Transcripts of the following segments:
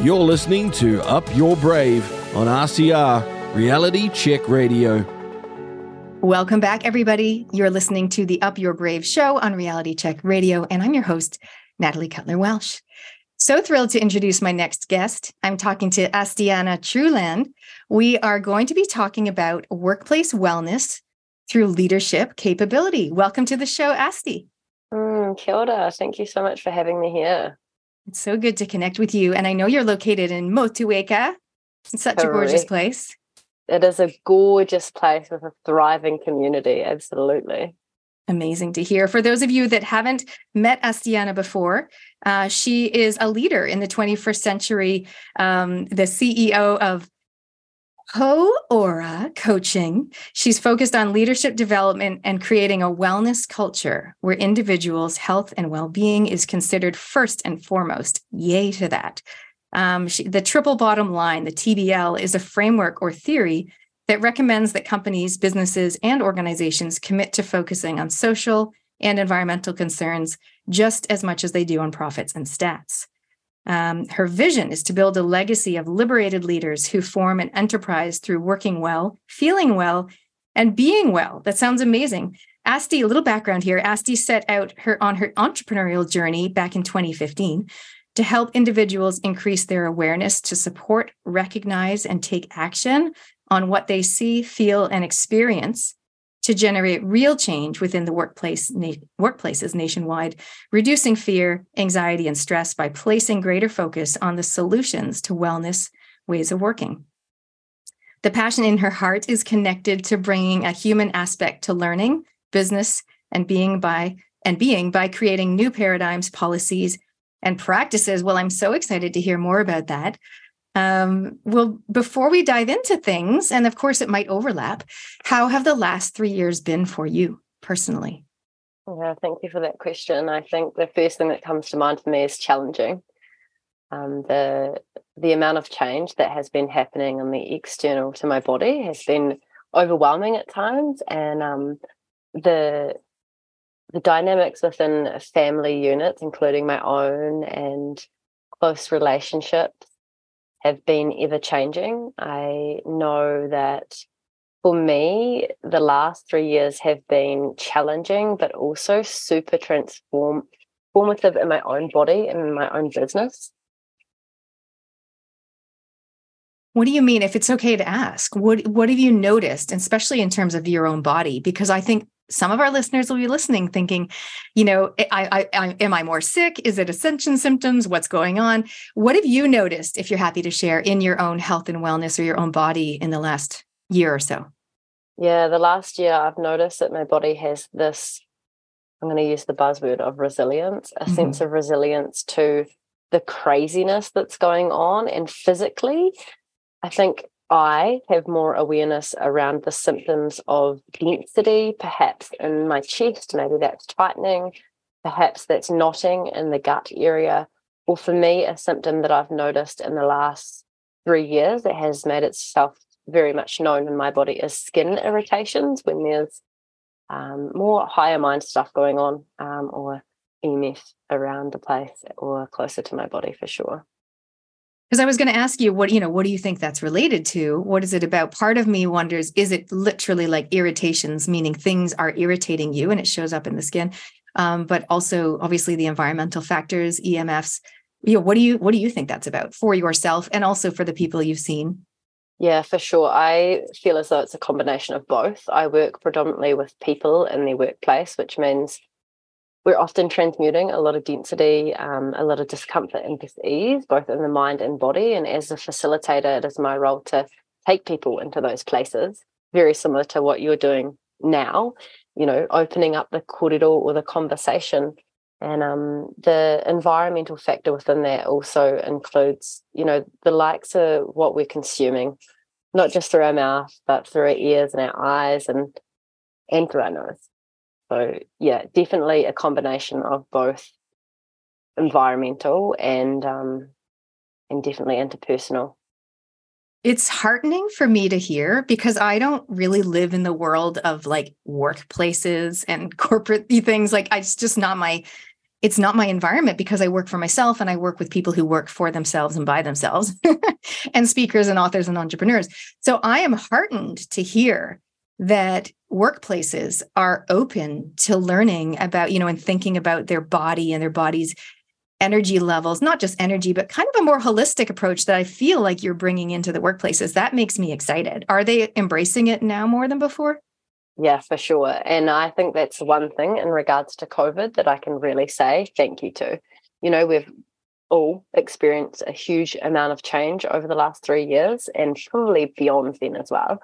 You're listening to Up Your Brave on RCR Reality Check Radio. Welcome back, everybody. You're listening to the Up Your Brave show on Reality Check Radio, and I'm your host, Natalie Cutler Welsh. So thrilled to introduce my next guest. I'm talking to Astiana Truland. We are going to be talking about workplace wellness through leadership capability. Welcome to the show, Asti. Mm, kia ora. Thank you so much for having me here. It's so good to connect with you. And I know you're located in Motueka. It's such Correct. a gorgeous place. It is a gorgeous place with a thriving community. Absolutely. Amazing to hear. For those of you that haven't met Astiana before, uh, she is a leader in the 21st century, um, the CEO of Ho Aura Coaching. She's focused on leadership development and creating a wellness culture where individuals' health and well being is considered first and foremost. Yay to that. Um, she, the triple bottom line, the TBL, is a framework or theory that recommends that companies, businesses, and organizations commit to focusing on social and environmental concerns just as much as they do on profits and stats. Um, her vision is to build a legacy of liberated leaders who form an enterprise through working well, feeling well, and being well. That sounds amazing. Asti, a little background here. Asti set out her on her entrepreneurial journey back in 2015 to help individuals increase their awareness to support, recognize, and take action on what they see, feel, and experience to generate real change within the workplace na- workplaces nationwide, reducing fear, anxiety, and stress by placing greater focus on the solutions to wellness ways of working. The passion in her heart is connected to bringing a human aspect to learning, business, and being by and being by creating new paradigms, policies, and practices. Well, I'm so excited to hear more about that. Um, well, before we dive into things, and of course it might overlap, how have the last three years been for you personally? Yeah, thank you for that question. I think the first thing that comes to mind for me is challenging. Um, the the amount of change that has been happening on the external to my body has been overwhelming at times, and um, the the dynamics within family units, including my own and close relationships, have been ever changing. I know that for me, the last three years have been challenging, but also super transformative in my own body and in my own business. What do you mean? If it's okay to ask, what what have you noticed, especially in terms of your own body? Because I think some of our listeners will be listening thinking, you know, I, I, I, am I more sick? Is it ascension symptoms? What's going on? What have you noticed, if you're happy to share, in your own health and wellness or your own body in the last year or so? Yeah, the last year I've noticed that my body has this, I'm going to use the buzzword of resilience, a mm-hmm. sense of resilience to the craziness that's going on. And physically, I think I have more awareness around the symptoms of density, perhaps in my chest, maybe that's tightening, perhaps that's knotting in the gut area. Or for me, a symptom that I've noticed in the last three years that has made itself very much known in my body is skin irritations when there's um, more higher mind stuff going on um, or EMF around the place or closer to my body for sure because i was going to ask you what you know what do you think that's related to? What is it about? Part of me wonders is it literally like irritations meaning things are irritating you and it shows up in the skin? Um, but also obviously the environmental factors emfs you know what do you what do you think that's about for yourself and also for the people you've seen? Yeah for sure. I feel as though it's a combination of both. I work predominantly with people in their workplace which means we're often transmuting a lot of density, um, a lot of discomfort and dis-ease, both in the mind and body. And as a facilitator, it is my role to take people into those places, very similar to what you're doing now, you know, opening up the corridor or the conversation. And um, the environmental factor within that also includes, you know, the likes of what we're consuming, not just through our mouth, but through our ears and our eyes and and through our nose. So yeah, definitely a combination of both environmental and um, and definitely interpersonal. It's heartening for me to hear because I don't really live in the world of like workplaces and corporate things. Like it's just not my it's not my environment because I work for myself and I work with people who work for themselves and by themselves and speakers and authors and entrepreneurs. So I am heartened to hear that workplaces are open to learning about, you know, and thinking about their body and their body's energy levels, not just energy, but kind of a more holistic approach that I feel like you're bringing into the workplaces. That makes me excited. Are they embracing it now more than before? Yeah, for sure. And I think that's one thing in regards to COVID that I can really say thank you to. You know, we've all experienced a huge amount of change over the last three years and probably beyond then as well.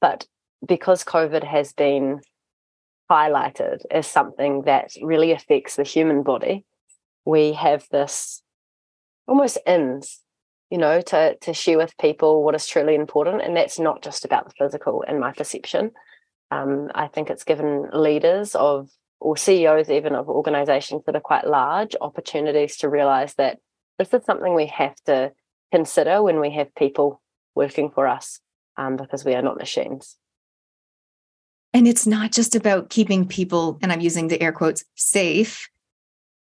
But because COVID has been highlighted as something that really affects the human body, we have this almost ins you know to to share with people what is truly important and that's not just about the physical in my perception um, I think it's given leaders of or CEOs even of organizations that are quite large opportunities to realize that this is something we have to consider when we have people working for us um, because we are not machines. And it's not just about keeping people, and I'm using the air quotes, safe.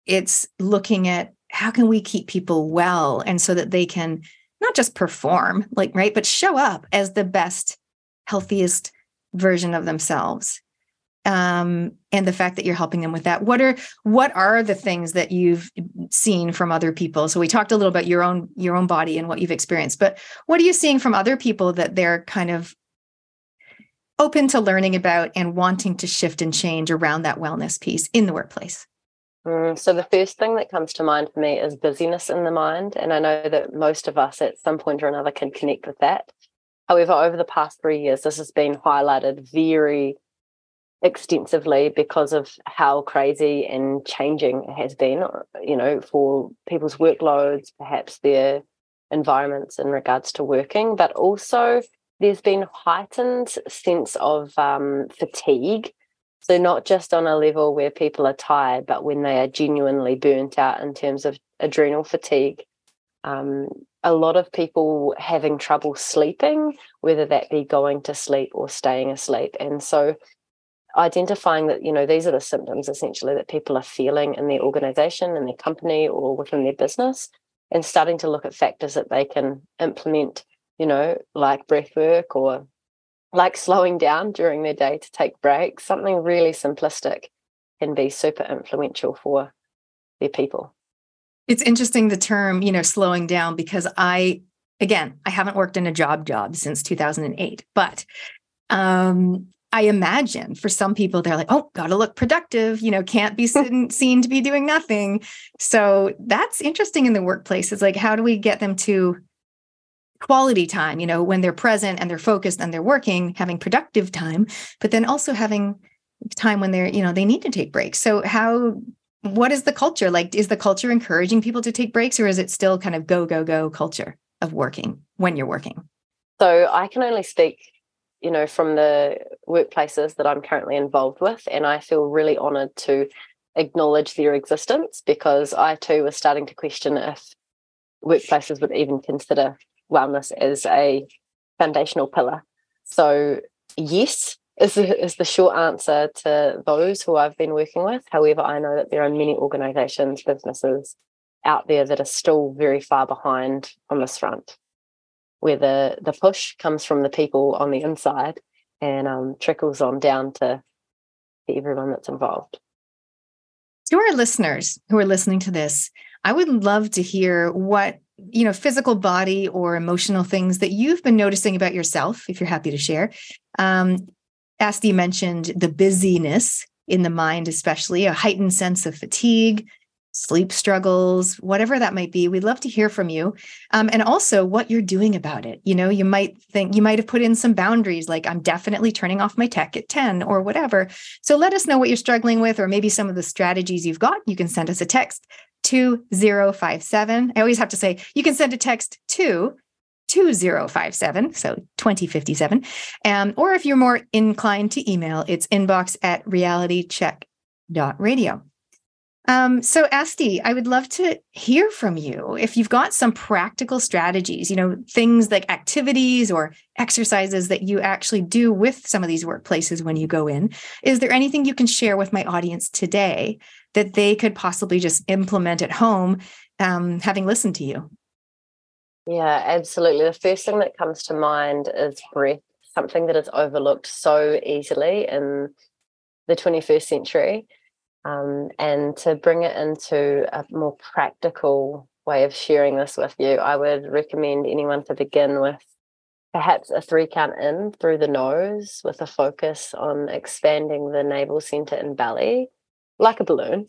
It's looking at how can we keep people well and so that they can not just perform, like, right, but show up as the best, healthiest, version of themselves. Um, and the fact that you're helping them with that. What are what are the things that you've seen from other people? So we talked a little about your own your own body and what you've experienced but what are you seeing from other people that they're kind of open to learning about and wanting to shift and change around that wellness piece in the workplace. Mm, so the first thing that comes to mind for me is busyness in the mind and i know that most of us at some point or another can connect with that. However, over the past three years, this has been highlighted very extensively because of how crazy and changing it has been, you know, for people's workloads, perhaps their environments in regards to working, but also there's been heightened sense of um, fatigue. So not just on a level where people are tired, but when they are genuinely burnt out in terms of adrenal fatigue. Um, a lot of people having trouble sleeping, whether that be going to sleep or staying asleep. And so identifying that, you know, these are the symptoms essentially that people are feeling in their organization, in their company, or within their business, and starting to look at factors that they can implement, you know, like breath work or like slowing down during their day to take breaks, something really simplistic can be super influential for their people. It's interesting the term, you know, slowing down because I, again, I haven't worked in a job job since 2008, but um, I imagine for some people, they're like, oh, got to look productive, you know, can't be seen, seen to be doing nothing. So that's interesting in the workplace. It's like, how do we get them to quality time, you know, when they're present and they're focused and they're working, having productive time, but then also having time when they're, you know, they need to take breaks. So how what is the culture like is the culture encouraging people to take breaks or is it still kind of go go go culture of working when you're working so i can only speak you know from the workplaces that i'm currently involved with and i feel really honored to acknowledge their existence because i too was starting to question if workplaces would even consider wellness as a foundational pillar so yes is the, is the short answer to those who I've been working with. However, I know that there are many organizations, businesses out there that are still very far behind on this front, where the, the push comes from the people on the inside and um, trickles on down to, to everyone that's involved. To our listeners who are listening to this, I would love to hear what you know physical body or emotional things that you've been noticing about yourself if you're happy to share um, Asti mentioned the busyness in the mind, especially a heightened sense of fatigue, sleep struggles, whatever that might be. We'd love to hear from you. Um, and also what you're doing about it. You know, you might think you might have put in some boundaries, like I'm definitely turning off my tech at 10 or whatever. So let us know what you're struggling with, or maybe some of the strategies you've got. You can send us a text 2057. I always have to say, you can send a text to 2057, so 2057. Um, or if you're more inclined to email, it's inbox at realitycheck.radio. Um, so, Asti, I would love to hear from you if you've got some practical strategies, you know, things like activities or exercises that you actually do with some of these workplaces when you go in. Is there anything you can share with my audience today that they could possibly just implement at home, um, having listened to you? Yeah, absolutely. The first thing that comes to mind is breath, something that is overlooked so easily in the 21st century. Um, and to bring it into a more practical way of sharing this with you, I would recommend anyone to begin with perhaps a three count in through the nose with a focus on expanding the navel center and belly like a balloon,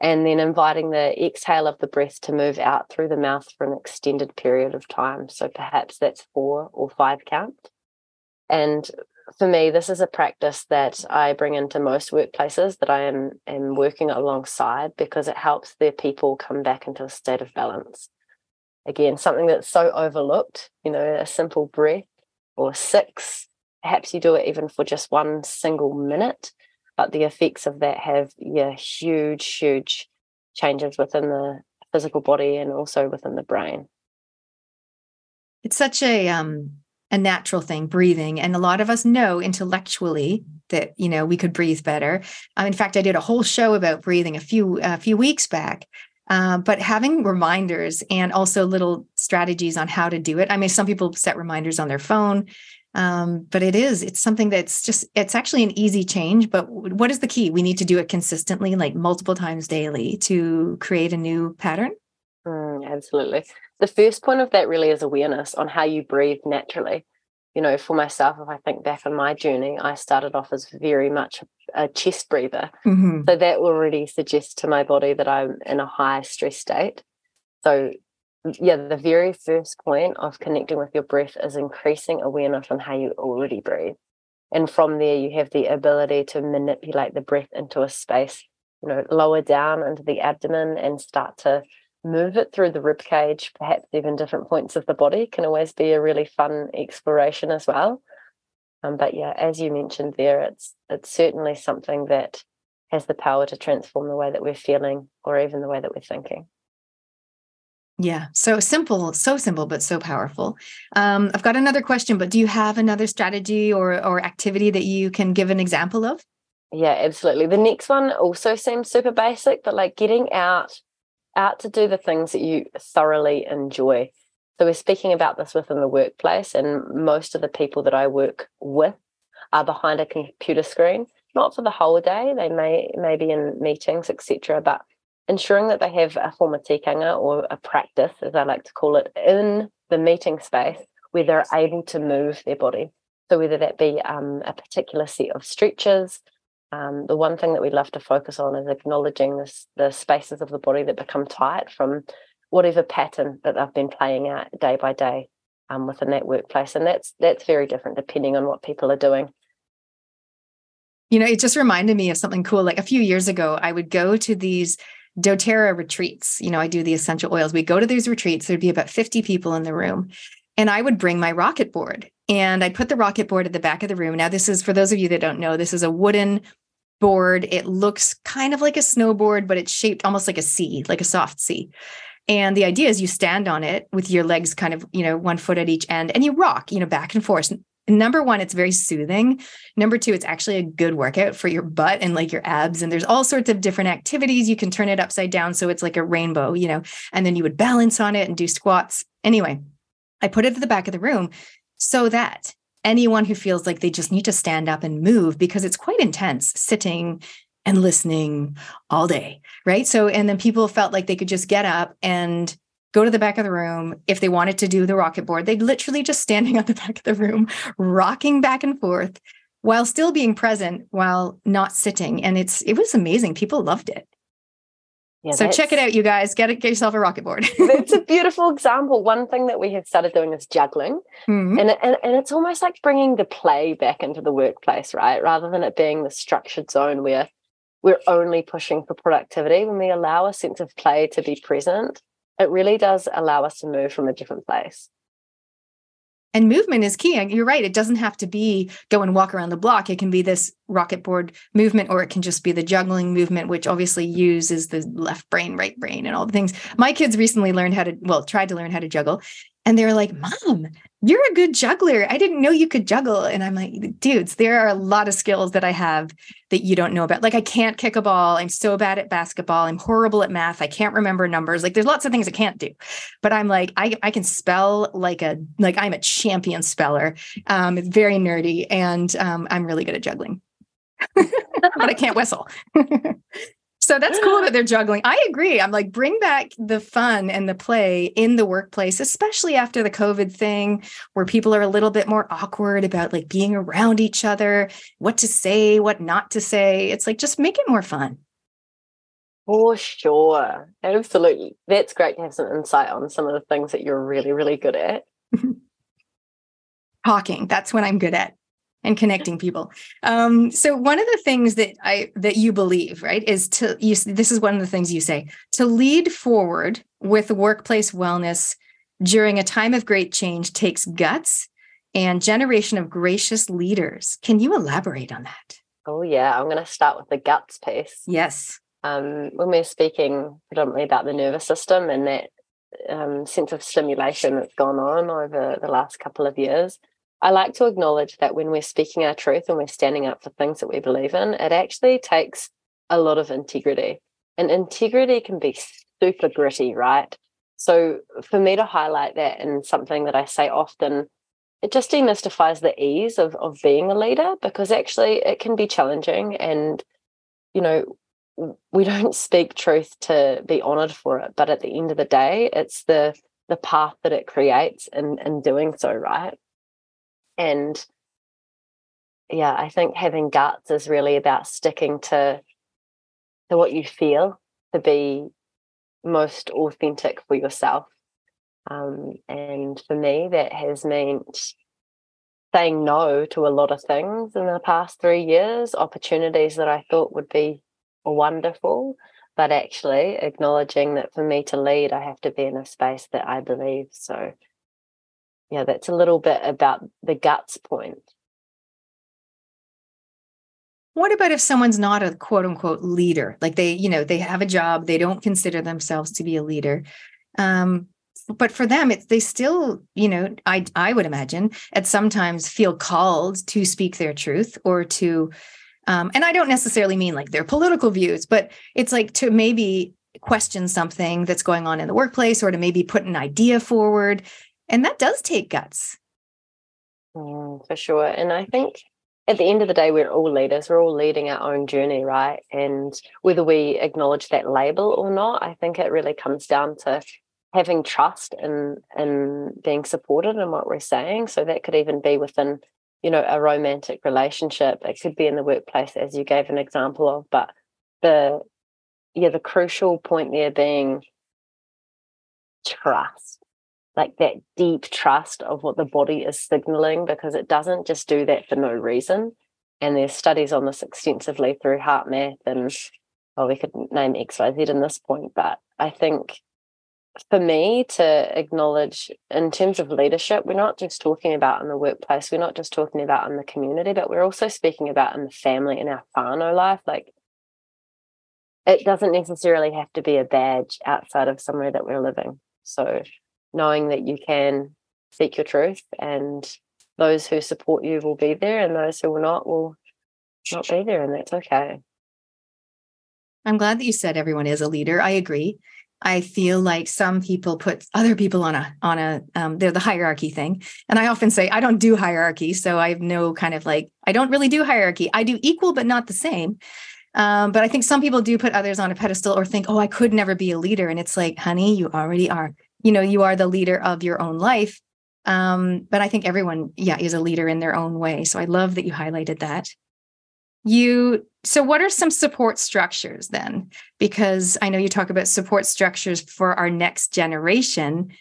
and then inviting the exhale of the breath to move out through the mouth for an extended period of time. So perhaps that's four or five count. And for me, this is a practice that I bring into most workplaces that I am, am working alongside because it helps their people come back into a state of balance. Again, something that's so overlooked, you know, a simple breath or six, perhaps you do it even for just one single minute, but the effects of that have, yeah, huge, huge changes within the physical body and also within the brain. It's such a um a natural thing breathing and a lot of us know intellectually that you know we could breathe better um, in fact i did a whole show about breathing a few a few weeks back uh, but having reminders and also little strategies on how to do it i mean some people set reminders on their phone um, but it is it's something that's just it's actually an easy change but what is the key we need to do it consistently like multiple times daily to create a new pattern mm, absolutely the first point of that really is awareness on how you breathe naturally. You know, for myself, if I think back on my journey, I started off as very much a chest breather. Mm-hmm. So that already suggests to my body that I'm in a high stress state. So, yeah, the very first point of connecting with your breath is increasing awareness on how you already breathe. And from there, you have the ability to manipulate the breath into a space, you know, lower down into the abdomen and start to move it through the rib cage, perhaps even different points of the body, can always be a really fun exploration as well. Um, but yeah, as you mentioned there, it's it's certainly something that has the power to transform the way that we're feeling or even the way that we're thinking. Yeah, so simple, so simple, but so powerful. Um, I've got another question, but do you have another strategy or or activity that you can give an example of? Yeah, absolutely. The next one also seems super basic, but like getting out out to do the things that you thoroughly enjoy. So we're speaking about this within the workplace, and most of the people that I work with are behind a computer screen, not for the whole day. They may may be in meetings, etc. But ensuring that they have a form of tikanga or a practice, as I like to call it, in the meeting space where they're able to move their body. So whether that be um, a particular set of stretches, um, the one thing that we love to focus on is acknowledging this, the spaces of the body that become tight from whatever pattern that they've been playing out day by day um, within that workplace, and that's that's very different depending on what people are doing. You know, it just reminded me of something cool. Like a few years ago, I would go to these doTERRA retreats. You know, I do the essential oils. We go to these retreats. There'd be about 50 people in the room. And I would bring my rocket board and I put the rocket board at the back of the room. Now, this is for those of you that don't know, this is a wooden board. It looks kind of like a snowboard, but it's shaped almost like a C, like a soft C. And the idea is you stand on it with your legs kind of, you know, one foot at each end and you rock, you know, back and forth. Number one, it's very soothing. Number two, it's actually a good workout for your butt and like your abs. And there's all sorts of different activities. You can turn it upside down so it's like a rainbow, you know, and then you would balance on it and do squats. Anyway, I put it at the back of the room so that anyone who feels like they just need to stand up and move because it's quite intense sitting and listening all day, right? So, and then people felt like they could just get up and go to the back of the room. If they wanted to do the rocket board, they'd literally just standing on the back of the room, rocking back and forth while still being present while not sitting. And it's, it was amazing. People loved it. Yeah, so check it out, you guys. Get it, get yourself a rocket board. it's a beautiful example. One thing that we have started doing is juggling, mm-hmm. and, and and it's almost like bringing the play back into the workplace, right? Rather than it being the structured zone where we're only pushing for productivity. When we allow a sense of play to be present, it really does allow us to move from a different place. And movement is key. You're right. It doesn't have to be go and walk around the block. It can be this rocket board movement, or it can just be the juggling movement, which obviously uses the left brain, right brain, and all the things. My kids recently learned how to, well, tried to learn how to juggle. And they were like, Mom, you're a good juggler. I didn't know you could juggle. And I'm like, dudes, there are a lot of skills that I have that you don't know about. Like, I can't kick a ball. I'm so bad at basketball. I'm horrible at math. I can't remember numbers. Like, there's lots of things I can't do. But I'm like, I, I can spell like a, like I'm a champion speller. Um, it's very nerdy. And um, I'm really good at juggling. but I can't whistle. So that's cool that they're juggling. I agree. I'm like, bring back the fun and the play in the workplace, especially after the COVID thing, where people are a little bit more awkward about like being around each other, what to say, what not to say. It's like, just make it more fun. For sure. Absolutely. That's great to have some insight on some of the things that you're really, really good at. Talking. That's what I'm good at and connecting people. Um, so one of the things that I that you believe, right, is to you. This is one of the things you say to lead forward with workplace wellness during a time of great change takes guts and generation of gracious leaders. Can you elaborate on that? Oh yeah, I'm going to start with the guts piece. Yes. Um, when we're speaking predominantly about the nervous system and that um, sense of stimulation that's gone on over the last couple of years, I like to acknowledge that when we're speaking our truth and we're standing up for things that we believe in, it actually takes a lot of integrity. And integrity can be super gritty, right? So for me to highlight that and something that I say often, it just demystifies the ease of of being a leader because actually it can be challenging and you know we don't speak truth to be honored for it but at the end of the day it's the the path that it creates in in doing so right and yeah i think having guts is really about sticking to to what you feel to be most authentic for yourself. Um, and for me that has meant saying no to a lot of things in the past three years opportunities that i thought would be wonderful but actually acknowledging that for me to lead i have to be in a space that i believe. So yeah, that's a little bit about the guts point. What about if someone's not a quote unquote leader? Like they, you know, they have a job, they don't consider themselves to be a leader. Um, but for them, it's they still, you know, I I would imagine at sometimes feel called to speak their truth or to um, and I don't necessarily mean like their political views, but it's like to maybe question something that's going on in the workplace or to maybe put an idea forward and that does take guts. Mm, for sure. And I think at the end of the day, we're all leaders. We're all leading our own journey, right? And whether we acknowledge that label or not, I think it really comes down to having trust and and being supported in what we're saying. So that could even be within, you know, a romantic relationship. It could be in the workplace, as you gave an example of. But the yeah, the crucial point there being trust like that deep trust of what the body is signaling because it doesn't just do that for no reason. And there's studies on this extensively through HeartMath and well, we could name XYZ in this point, but I think for me to acknowledge in terms of leadership, we're not just talking about in the workplace, we're not just talking about in the community, but we're also speaking about in the family, in our whānau life. Like it doesn't necessarily have to be a badge outside of somewhere that we're living. So knowing that you can seek your truth and those who support you will be there and those who will not will not be there and that's okay. I'm glad that you said everyone is a leader. I agree. I feel like some people put other people on a on a um, they're the hierarchy thing. And i often say i don't do hierarchy so i have no kind of like i don't really do hierarchy. I do equal but not the same. Um, but i think some people do put others on a pedestal or think oh i could never be a leader and it's like honey you already are you know you are the leader of your own life. Um, but i think everyone yeah is a leader in their own way. So i love that you highlighted that. You so what are some support structures then? Because i know you talk about support structures for our next generation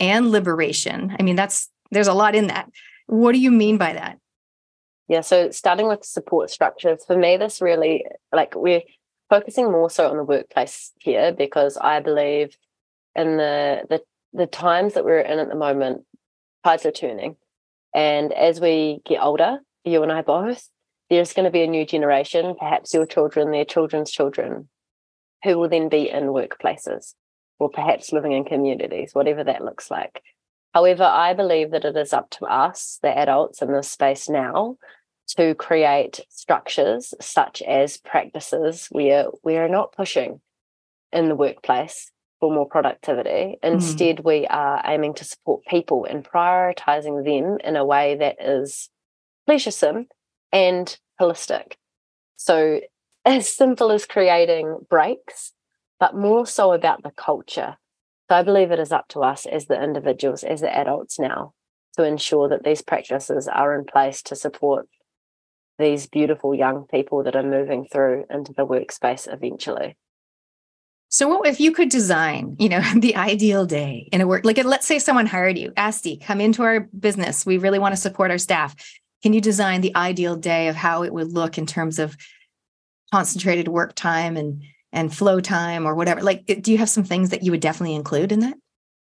and liberation. I mean that's there's a lot in that. What do you mean by that? Yeah so starting with support structures for me this really like we're focusing more so on the workplace here because i believe and the the the times that we're in at the moment, tides are turning. And as we get older, you and I both, there's going to be a new generation, perhaps your children, their children's children, who will then be in workplaces or perhaps living in communities, whatever that looks like. However, I believe that it is up to us, the adults in this space now, to create structures such as practices where we are not pushing in the workplace for more productivity. Hmm. Instead, mm. we are aiming to support people and prioritizing them in a way that is pleasuresome and holistic. So, as simple as creating breaks, but more so about the culture. So, I believe it is up to us as the individuals, as the adults now, to ensure that these practices are in place to support these beautiful young people that are moving through into the workspace eventually. So what if you could design, you know, the ideal day in a work like let's say someone hired you, Asti, come into our business. We really want to support our staff. Can you design the ideal day of how it would look in terms of concentrated work time and and flow time or whatever? Like do you have some things that you would definitely include in that?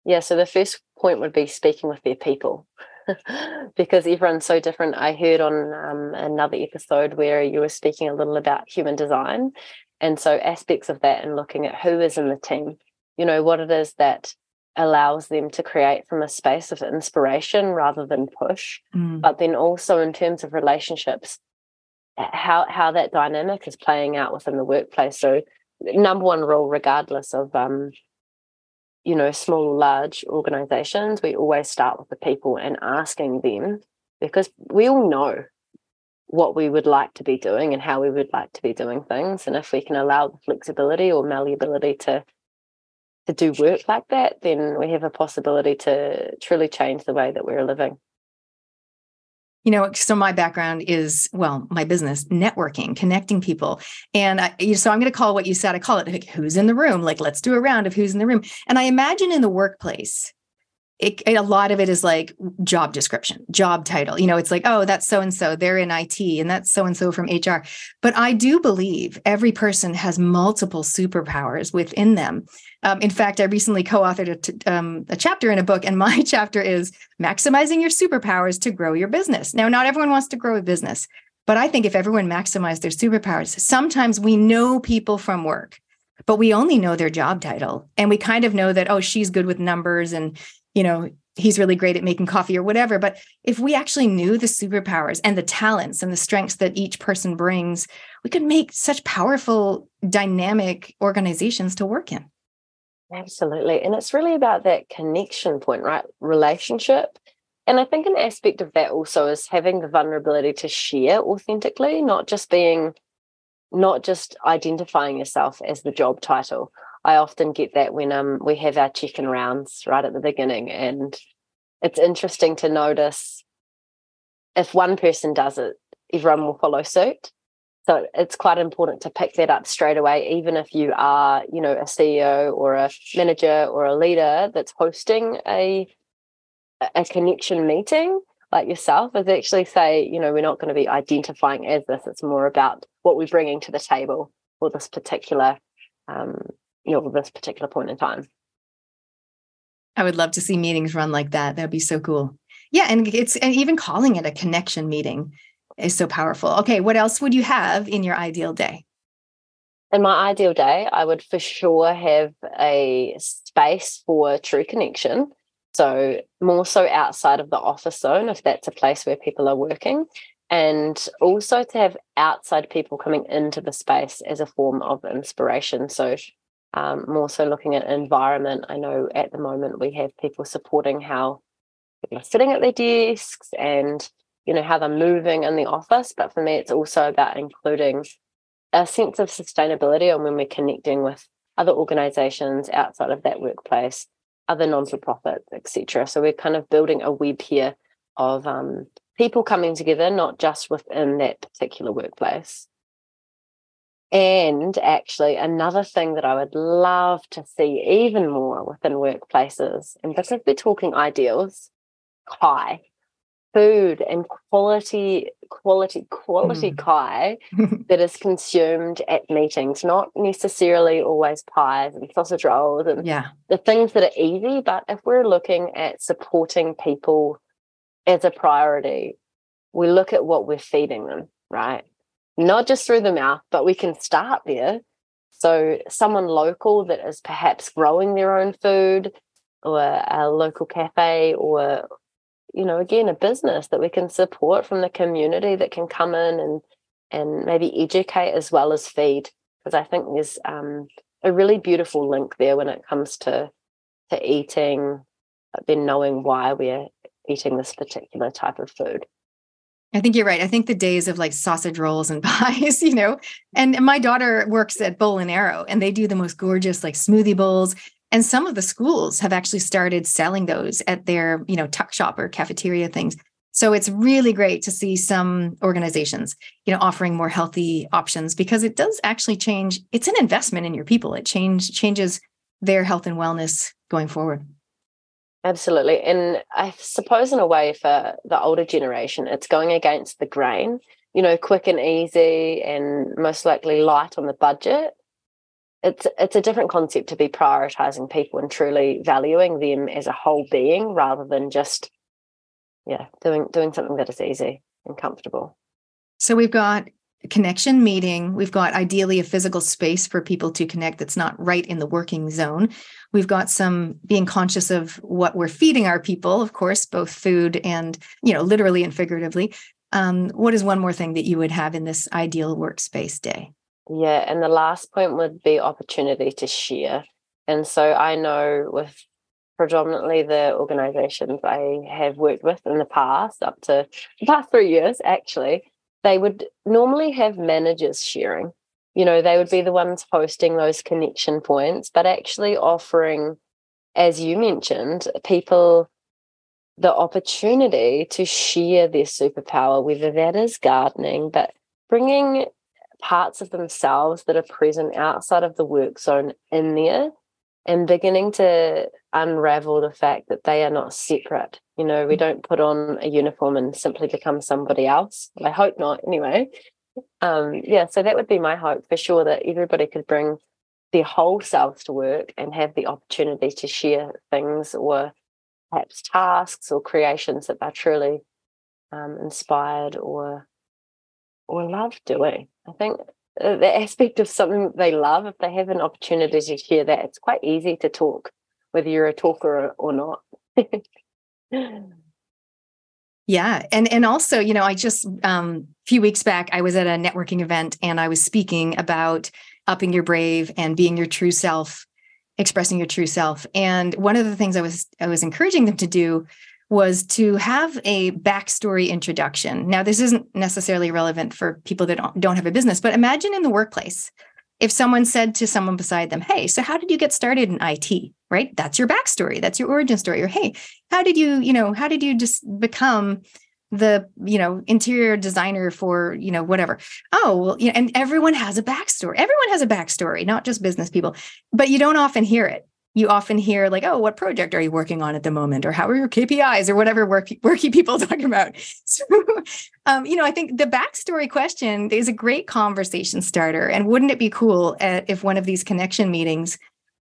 Yeah, so the first point would be speaking with their people. because everyone's so different. I heard on um, another episode where you were speaking a little about human design and so aspects of that and looking at who is in the team you know what it is that allows them to create from a space of inspiration rather than push mm. but then also in terms of relationships how how that dynamic is playing out within the workplace so number one rule regardless of um you know small or large organizations we always start with the people and asking them because we all know what we would like to be doing and how we would like to be doing things and if we can allow the flexibility or malleability to to do work like that then we have a possibility to truly change the way that we're living. You know so my background is well my business networking connecting people. And I, so i'm going to call what you said i call it like, who's in the room? Like let's do a round of who's in the room. And i imagine in the workplace it, a lot of it is like job description, job title. You know, it's like, oh, that's so and so, they're in IT, and that's so and so from HR. But I do believe every person has multiple superpowers within them. Um, in fact, I recently co authored a, um, a chapter in a book, and my chapter is maximizing your superpowers to grow your business. Now, not everyone wants to grow a business, but I think if everyone maximized their superpowers, sometimes we know people from work but we only know their job title and we kind of know that oh she's good with numbers and you know, he's really great at making coffee or whatever. But if we actually knew the superpowers and the talents and the strengths that each person brings, we could make such powerful, dynamic organizations to work in. Absolutely. And it's really about that connection point, right? Relationship. And I think an aspect of that also is having the vulnerability to share authentically, not just being, not just identifying yourself as the job title. I often get that when um we have our check-in rounds right at the beginning, and it's interesting to notice if one person does it, everyone will follow suit. So it's quite important to pick that up straight away, even if you are, you know, a CEO or a manager or a leader that's hosting a a connection meeting like yourself is actually say, you know, we're not going to be identifying as this. It's more about what we're bringing to the table for this particular um, you know this particular point in time. I would love to see meetings run like that. That would be so cool. Yeah and it's and even calling it a connection meeting is so powerful. Okay what else would you have in your ideal day? In my ideal day i would for sure have a space for true connection. So more so outside of the office zone if that's a place where people are working and also to have outside people coming into the space as a form of inspiration. So um, more so looking at environment. I know at the moment we have people supporting how people are sitting at their desks and you know how they're moving in the office. But for me, it's also about including a sense of sustainability and when we're connecting with other organizations outside of that workplace, other non-for-profits, etc. So we're kind of building a web here of um, people coming together, not just within that particular workplace. And actually, another thing that I would love to see even more within workplaces, and because we're talking ideals, kai, food and quality, quality, quality mm. kai that is consumed at meetings, not necessarily always pies and sausage rolls and yeah. the things that are easy. But if we're looking at supporting people as a priority, we look at what we're feeding them, right? Not just through the mouth, but we can start there. So, someone local that is perhaps growing their own food, or a local cafe, or you know, again, a business that we can support from the community that can come in and and maybe educate as well as feed. Because I think there's um, a really beautiful link there when it comes to to eating, then knowing why we're eating this particular type of food. I think you're right. I think the days of like sausage rolls and pies, you know, and my daughter works at Bowl and Arrow and they do the most gorgeous like smoothie bowls. And some of the schools have actually started selling those at their, you know, tuck shop or cafeteria things. So it's really great to see some organizations, you know, offering more healthy options because it does actually change. It's an investment in your people. It change changes their health and wellness going forward. Absolutely. And I suppose, in a way, for the older generation, it's going against the grain, you know, quick and easy and most likely light on the budget. It's it's a different concept to be prioritizing people and truly valuing them as a whole being rather than just yeah, doing doing something that is easy and comfortable. So we've got connection meeting. We've got ideally a physical space for people to connect that's not right in the working zone. We've got some being conscious of what we're feeding our people, of course, both food and, you know, literally and figuratively. Um, what is one more thing that you would have in this ideal workspace day? Yeah, and the last point would be opportunity to share. And so I know with predominantly the organizations I have worked with in the past, up to the past three years actually, they would normally have managers sharing. You know, they would be the ones posting those connection points, but actually offering, as you mentioned, people the opportunity to share their superpower, whether that is gardening, but bringing parts of themselves that are present outside of the work zone in there and beginning to unravel the fact that they are not separate. You know, we mm. don't put on a uniform and simply become somebody else. I hope not, anyway. Um, yeah, so that would be my hope for sure that everybody could bring their whole selves to work and have the opportunity to share things or perhaps tasks or creations that they're truly um, inspired or or love doing. I think the aspect of something that they love, if they have an opportunity to share that, it's quite easy to talk, whether you're a talker or, or not. yeah and and also you know i just um a few weeks back i was at a networking event and i was speaking about upping your brave and being your true self expressing your true self and one of the things i was i was encouraging them to do was to have a backstory introduction. Now, this isn't necessarily relevant for people that don't have a business, but imagine in the workplace if someone said to someone beside them, Hey, so how did you get started in IT? Right? That's your backstory. That's your origin story. Or, Hey, how did you, you know, how did you just become the you know interior designer for you know whatever oh well you know and everyone has a backstory everyone has a backstory not just business people but you don't often hear it you often hear like, oh, what project are you working on at the moment? Or how are your KPIs or whatever work, worky people talking about? So, um, you know, I think the backstory question is a great conversation starter. And wouldn't it be cool at, if one of these connection meetings,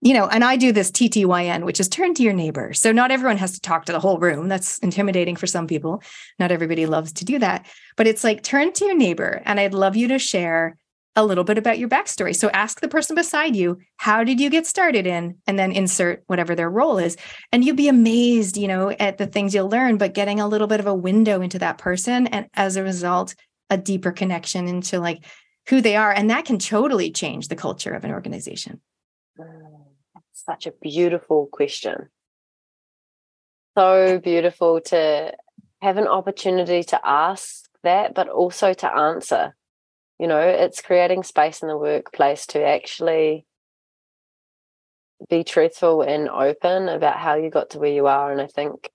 you know, and I do this TTYN, which is turn to your neighbor. So not everyone has to talk to the whole room. That's intimidating for some people. Not everybody loves to do that. But it's like turn to your neighbor and I'd love you to share a little bit about your backstory. So ask the person beside you, how did you get started in? And then insert whatever their role is. And you'll be amazed, you know, at the things you'll learn, but getting a little bit of a window into that person. And as a result, a deeper connection into like who they are. And that can totally change the culture of an organization. Such a beautiful question. So beautiful to have an opportunity to ask that, but also to answer you know it's creating space in the workplace to actually be truthful and open about how you got to where you are and i think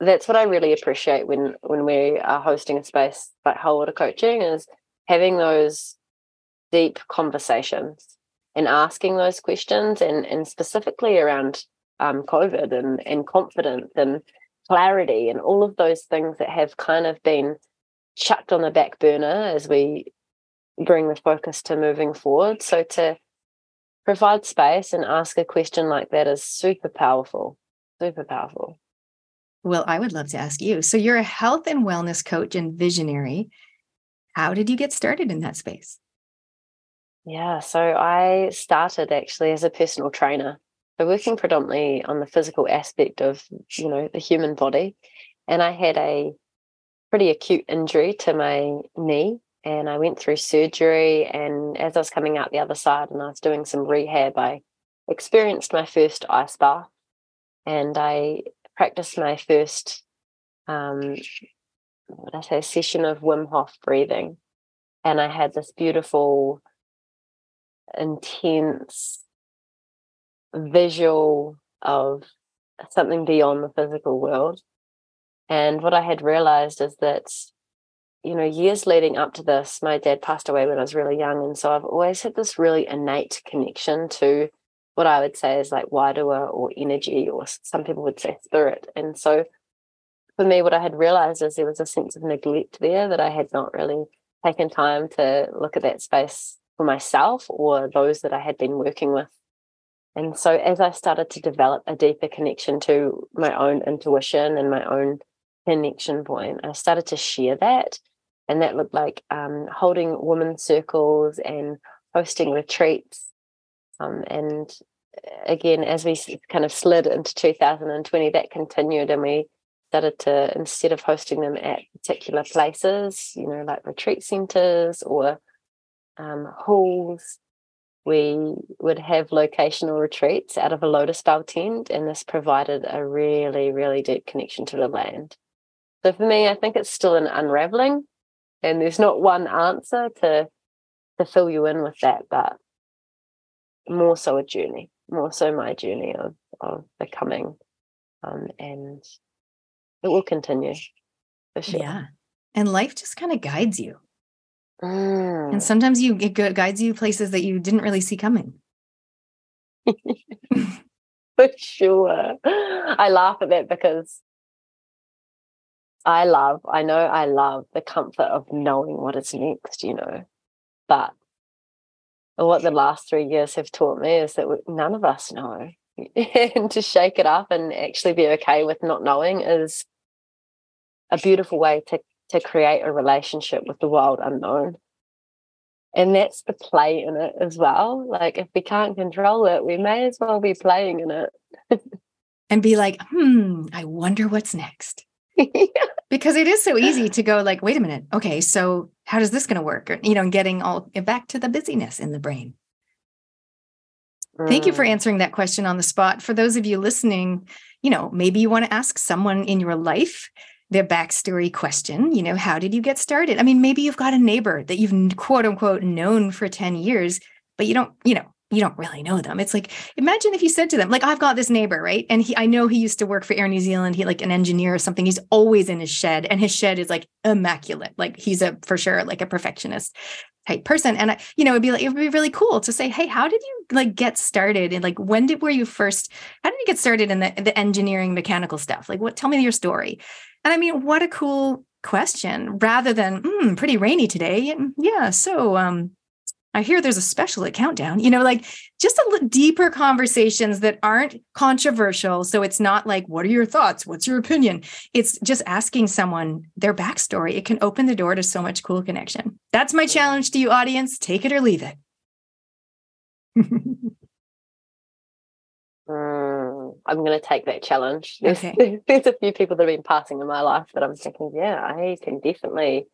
that's what i really appreciate when when we are hosting a space like Ho Aura coaching is having those deep conversations and asking those questions and and specifically around um, covid and and confidence and clarity and all of those things that have kind of been chucked on the back burner as we bring the focus to moving forward. So to provide space and ask a question like that is super powerful, super powerful. Well, I would love to ask you. So you're a health and wellness coach and visionary. how did you get started in that space? Yeah, so I started actually as a personal trainer. So working predominantly on the physical aspect of, you know, the human body. And I had a pretty acute injury to my knee and I went through surgery. And as I was coming out the other side and I was doing some rehab, I experienced my first ice bath and I practiced my first, um, what I say, session of Wim Hof breathing. And I had this beautiful, intense visual of something beyond the physical world. And what I had realized is that you know, years leading up to this, my dad passed away when I was really young. And so I've always had this really innate connection to what I would say is like wairua or energy, or some people would say spirit. And so for me, what I had realized is there was a sense of neglect there that I had not really taken time to look at that space for myself or those that I had been working with. And so as I started to develop a deeper connection to my own intuition and my own connection point, I started to share that and that looked like um, holding women's circles and hosting retreats. Um, and uh, again, as we kind of slid into 2020, that continued, and we started to instead of hosting them at particular places, you know, like retreat centers or um, halls, we would have locational retreats out of a lotus bell tent, and this provided a really, really deep connection to the land. So for me, I think it's still an unraveling and there's not one answer to to fill you in with that but more so a journey more so my journey of of becoming um, and it will continue for sure. Yeah and life just kind of guides you. Mm. and sometimes you it guides you places that you didn't really see coming. For sure. I laugh at that because I love, I know I love the comfort of knowing what is next, you know. But what the last three years have taught me is that none of us know. and to shake it up and actually be okay with not knowing is a beautiful way to, to create a relationship with the wild unknown. And that's the play in it as well. Like, if we can't control it, we may as well be playing in it. and be like, hmm, I wonder what's next. because it is so easy to go like wait a minute okay so how does this going to work or, you know getting all back to the busyness in the brain mm. thank you for mm. answering that question on the spot for those of you listening you know maybe you want to ask someone in your life their backstory question you know how did you get started i mean maybe you've got a neighbor that you've quote unquote known for 10 years but you don't you know you don't really know them. It's like imagine if you said to them, like I've got this neighbor, right? And he I know he used to work for Air New Zealand. He like an engineer or something. He's always in his shed and his shed is like immaculate. Like he's a for sure like a perfectionist type person. And I, you know, it'd be like it would be really cool to say, hey, how did you like get started? And like when did were you first, how did you get started in the, the engineering mechanical stuff? Like what tell me your story. And I mean, what a cool question rather than mm, pretty rainy today. Yeah. So um I hear there's a special at Countdown, you know, like just a deeper conversations that aren't controversial. So it's not like, what are your thoughts? What's your opinion? It's just asking someone their backstory. It can open the door to so much cool connection. That's my challenge to you, audience. Take it or leave it. Mm, I'm going to take that challenge. There's, okay. there's a few people that have been passing in my life that I'm thinking, yeah, I can definitely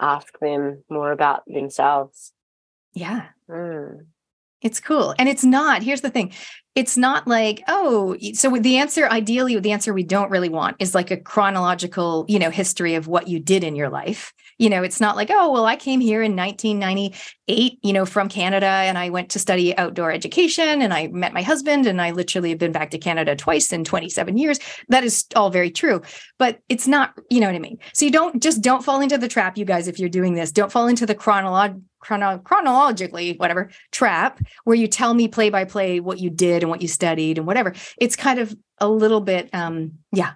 ask them more about themselves. Yeah. Mm. It's cool. And it's not, here's the thing it's not like, oh, so the answer, ideally, the answer we don't really want is like a chronological, you know, history of what you did in your life. You know, it's not like, oh, well, I came here in 1998, you know, from Canada and I went to study outdoor education and I met my husband and I literally have been back to Canada twice in 27 years. That is all very true, but it's not, you know what I mean? So you don't just don't fall into the trap, you guys, if you're doing this, don't fall into the chronological chrono- chronologically whatever trap where you tell me play by play what you did and what you studied and whatever it's kind of a little bit um yeah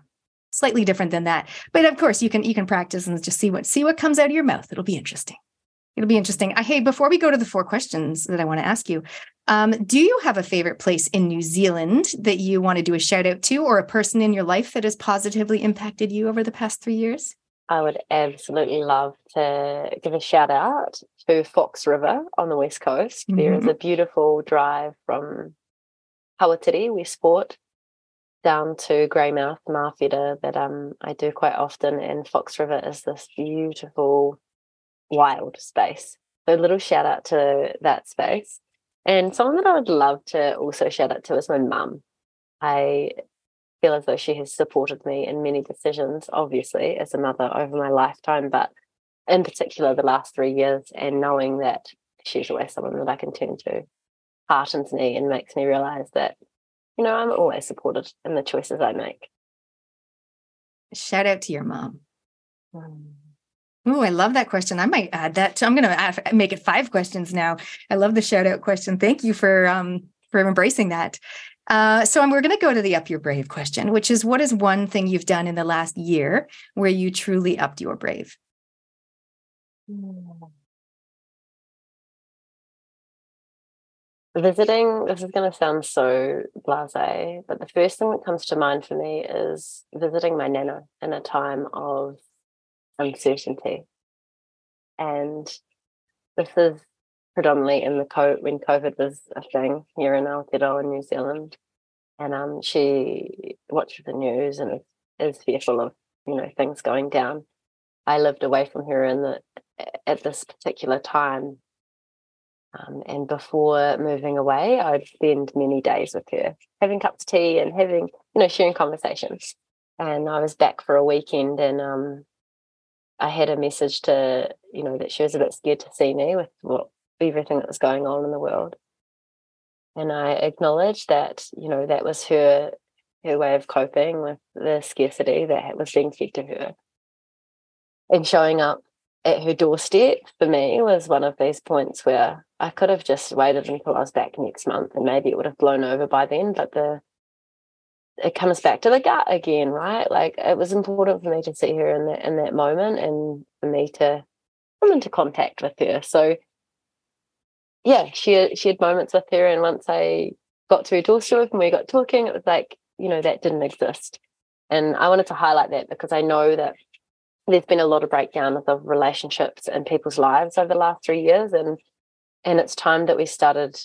slightly different than that. But of course you can you can practice and just see what see what comes out of your mouth. It'll be interesting. It'll be interesting. I, hey before we go to the four questions that i want to ask you um, do you have a favorite place in new zealand that you want to do a shout out to or a person in your life that has positively impacted you over the past three years? I would absolutely love to give a shout out to Fox River on the west coast. Mm-hmm. There is mm-hmm. a beautiful drive from Kawatiri, Westport, down to Greymouth, Mawhera that um, I do quite often. And Fox River is this beautiful, wild space. So, a little shout out to that space. And someone that I would love to also shout out to is my mum. I feel as though she has supported me in many decisions, obviously, as a mother over my lifetime, but in particular the last three years, and knowing that she's always someone that I can turn to heartens me and makes me realize that, you know, I'm always supported in the choices I make. Shout out to your mom. Mm. Oh, I love that question. I might add that. To, I'm going to make it five questions now. I love the shout out question. Thank you for um, for embracing that. Uh, so we're going to go to the up your brave question, which is what is one thing you've done in the last year where you truly upped your brave? Visiting, this is going to sound so blase, but the first thing that comes to mind for me is visiting my nana in a time of uncertainty. And this is predominantly in the co when COVID was a thing here in Aotearoa in New Zealand. And um, she watched the news and is fearful of you know things going down. I lived away from her in the at this particular time, um, and before moving away, I'd spend many days with her, having cups of tea and having you know sharing conversations. And I was back for a weekend, and um, I had a message to you know that she was a bit scared to see me with what everything that was going on in the world. And I acknowledged that, you know, that was her her way of coping with the scarcity that was being fed to her. And showing up at her doorstep for me was one of these points where I could have just waited until I was back next month and maybe it would have blown over by then. But the it comes back to the gut again, right? Like it was important for me to see her in that in that moment and for me to come into contact with her. So yeah, she she had moments with her, and once I got to her doorstep and we got talking, it was like you know that didn't exist, and I wanted to highlight that because I know that there's been a lot of breakdown of the relationships in people's lives over the last three years, and and it's time that we started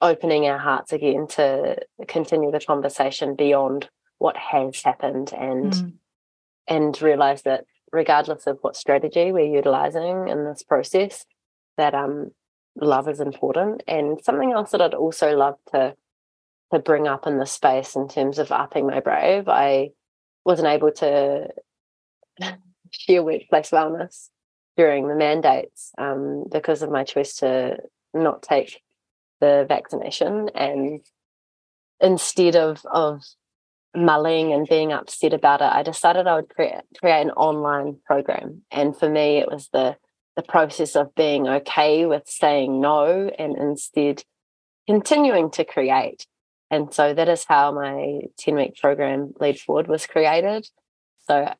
opening our hearts again to continue the conversation beyond what has happened and mm. and realize that regardless of what strategy we're utilizing in this process that um love is important. And something else that I'd also love to to bring up in this space in terms of upping my brave, I wasn't able to share workplace wellness during the mandates um, because of my choice to not take the vaccination and instead of of mulling and being upset about it, I decided I would create create an online program. And for me, it was the the process of being okay with saying no and instead continuing to create. And so that is how my 10 week program Lead Forward was created. So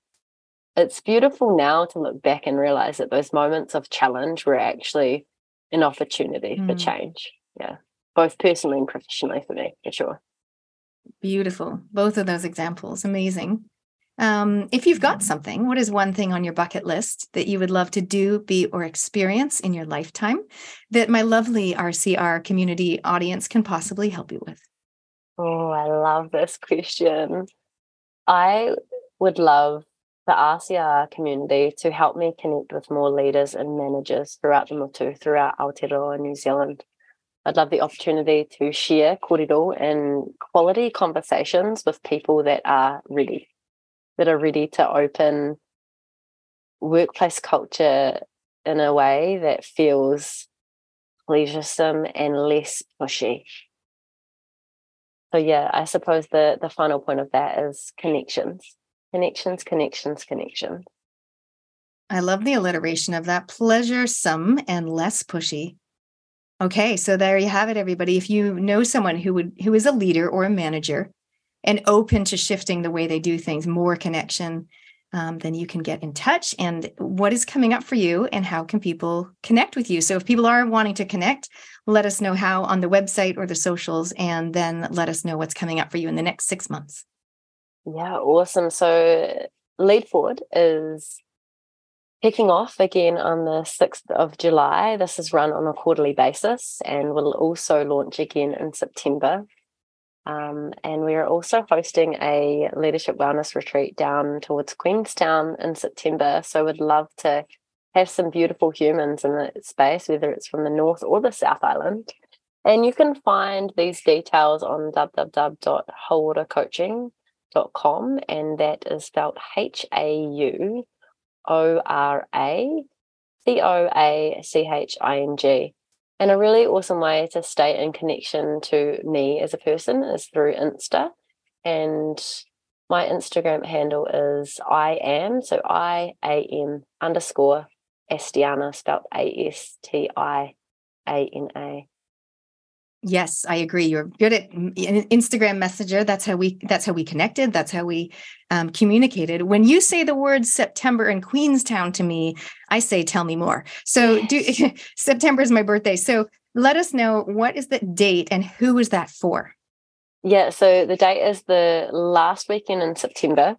it's beautiful now to look back and realize that those moments of challenge were actually an opportunity mm. for change. Yeah, both personally and professionally for me, for sure. Beautiful. Both of those examples. Amazing. Um, if you've got something, what is one thing on your bucket list that you would love to do, be, or experience in your lifetime that my lovely RCR community audience can possibly help you with? Oh, I love this question. I would love the RCR community to help me connect with more leaders and managers throughout the motu, throughout Aotearoa, New Zealand. I'd love the opportunity to share kōrero and quality conversations with people that are ready that are ready to open workplace culture in a way that feels pleasuresome and less pushy. So yeah, I suppose the the final point of that is connections. Connections, connections, connections. I love the alliteration of that pleasuresome and less pushy. Okay, so there you have it everybody. If you know someone who would who is a leader or a manager and open to shifting the way they do things, more connection, um, then you can get in touch. And what is coming up for you, and how can people connect with you? So, if people are wanting to connect, let us know how on the website or the socials, and then let us know what's coming up for you in the next six months. Yeah, awesome. So, Lead Forward is kicking off again on the 6th of July. This is run on a quarterly basis and will also launch again in September. Um, and we are also hosting a leadership wellness retreat down towards Queenstown in September. So we'd love to have some beautiful humans in the space, whether it's from the North or the South Island. And you can find these details on www.hauoracoaching.com, and that is spelled H A U O R A C O A C H I N G. And a really awesome way to stay in connection to me as a person is through Insta. And my Instagram handle is I am, so I A M underscore Astiana, spelled A S T I A N A. Yes, I agree. You're good at Instagram Messenger. That's how we. That's how we connected. That's how we um, communicated. When you say the word September in Queenstown to me, I say, "Tell me more." So, do September is my birthday. So, let us know what is the date and who is that for? Yeah, so the date is the last weekend in September.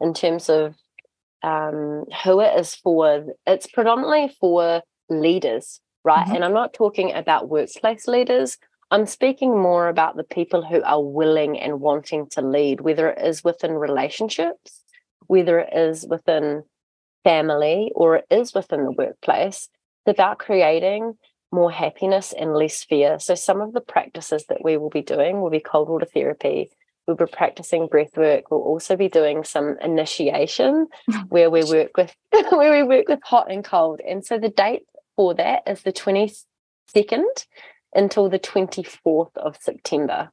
In terms of um, who it is for, it's predominantly for leaders, right? Mm-hmm. And I'm not talking about workplace leaders. I'm speaking more about the people who are willing and wanting to lead, whether it is within relationships, whether it is within family, or it is within the workplace. It's about creating more happiness and less fear. So, some of the practices that we will be doing will be cold water therapy. We'll be practicing breath work. We'll also be doing some initiation where we work with where we work with hot and cold. And so the date for that is the 22nd until the 24th of September.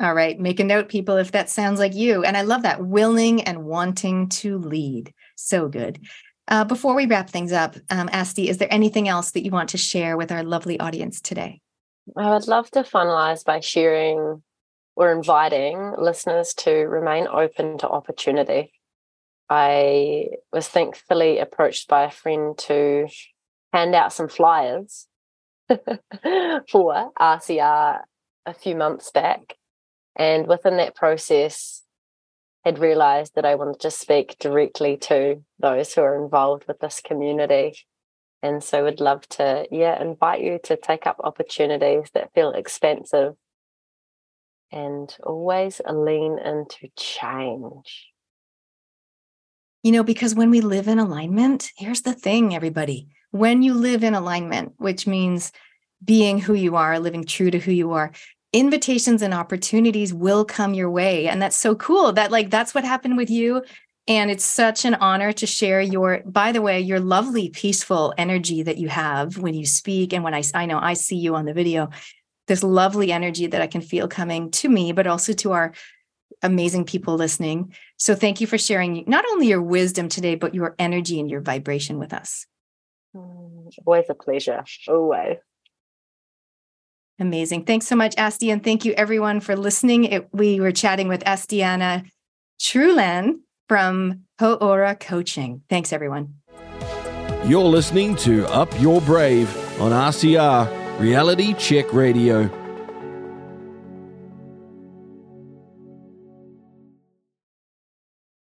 All right. Make a note, people, if that sounds like you. And I love that willing and wanting to lead. So good. Uh, before we wrap things up, um, Asti, is there anything else that you want to share with our lovely audience today? I would love to finalize by sharing or inviting listeners to remain open to opportunity. I was thankfully approached by a friend to hand out some flyers for RCR a few months back. And within that process, had realized that I wanted to speak directly to those who are involved with this community. And so would love to, yeah, invite you to take up opportunities that feel expansive and always lean into change. You know, because when we live in alignment, here's the thing, everybody when you live in alignment, which means being who you are, living true to who you are, invitations and opportunities will come your way. And that's so cool that, like, that's what happened with you. And it's such an honor to share your, by the way, your lovely, peaceful energy that you have when you speak. And when I, I know I see you on the video, this lovely energy that I can feel coming to me, but also to our amazing people listening. So thank you for sharing not only your wisdom today, but your energy and your vibration with us. Mm, always a pleasure. Always. Amazing. Thanks so much, Asti. And thank you everyone for listening. It, we were chatting with Astiana Truland from Hauora Coaching. Thanks, everyone. You're listening to Up Your Brave on RCR Reality Check Radio.